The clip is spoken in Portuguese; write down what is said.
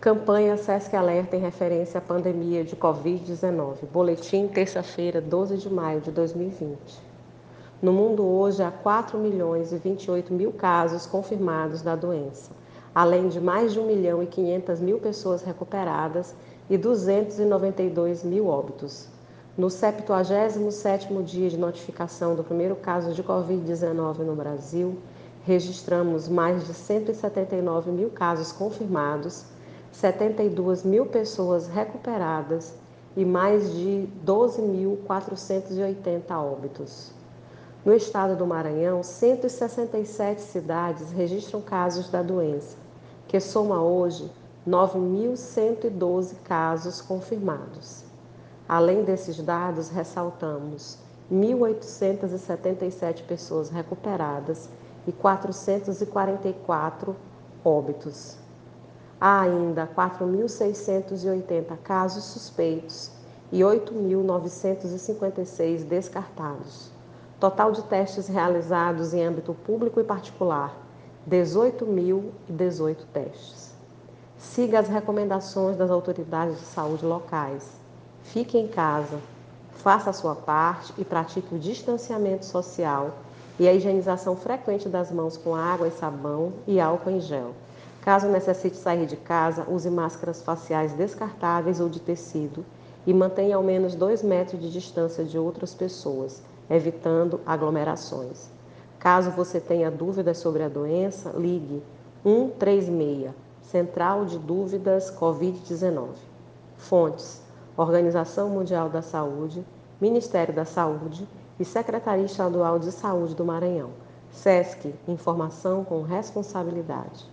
Campanha SESC Alerta em referência à pandemia de Covid-19. Boletim, terça-feira, 12 de maio de 2020. No mundo hoje há 4 milhões e 28 mil casos confirmados da doença, além de mais de 1 milhão e 500 mil pessoas recuperadas e 292 mil óbitos. No 77º dia de notificação do primeiro caso de Covid-19 no Brasil, registramos mais de 179 mil casos confirmados 72 mil pessoas recuperadas e mais de 12.480 óbitos. No estado do Maranhão, 167 cidades registram casos da doença, que soma hoje 9.112 casos confirmados. Além desses dados, ressaltamos 1.877 pessoas recuperadas e 444 óbitos. Há ainda 4.680 casos suspeitos e 8.956 descartados. Total de testes realizados em âmbito público e particular: 18.018 testes. Siga as recomendações das autoridades de saúde locais. Fique em casa, faça a sua parte e pratique o distanciamento social e a higienização frequente das mãos com água e sabão e álcool em gel. Caso necessite sair de casa, use máscaras faciais descartáveis ou de tecido e mantenha ao menos 2 metros de distância de outras pessoas, evitando aglomerações. Caso você tenha dúvidas sobre a doença, ligue 136, Central de Dúvidas Covid-19. Fontes: Organização Mundial da Saúde, Ministério da Saúde e Secretaria Estadual de Saúde do Maranhão. SESC Informação com Responsabilidade.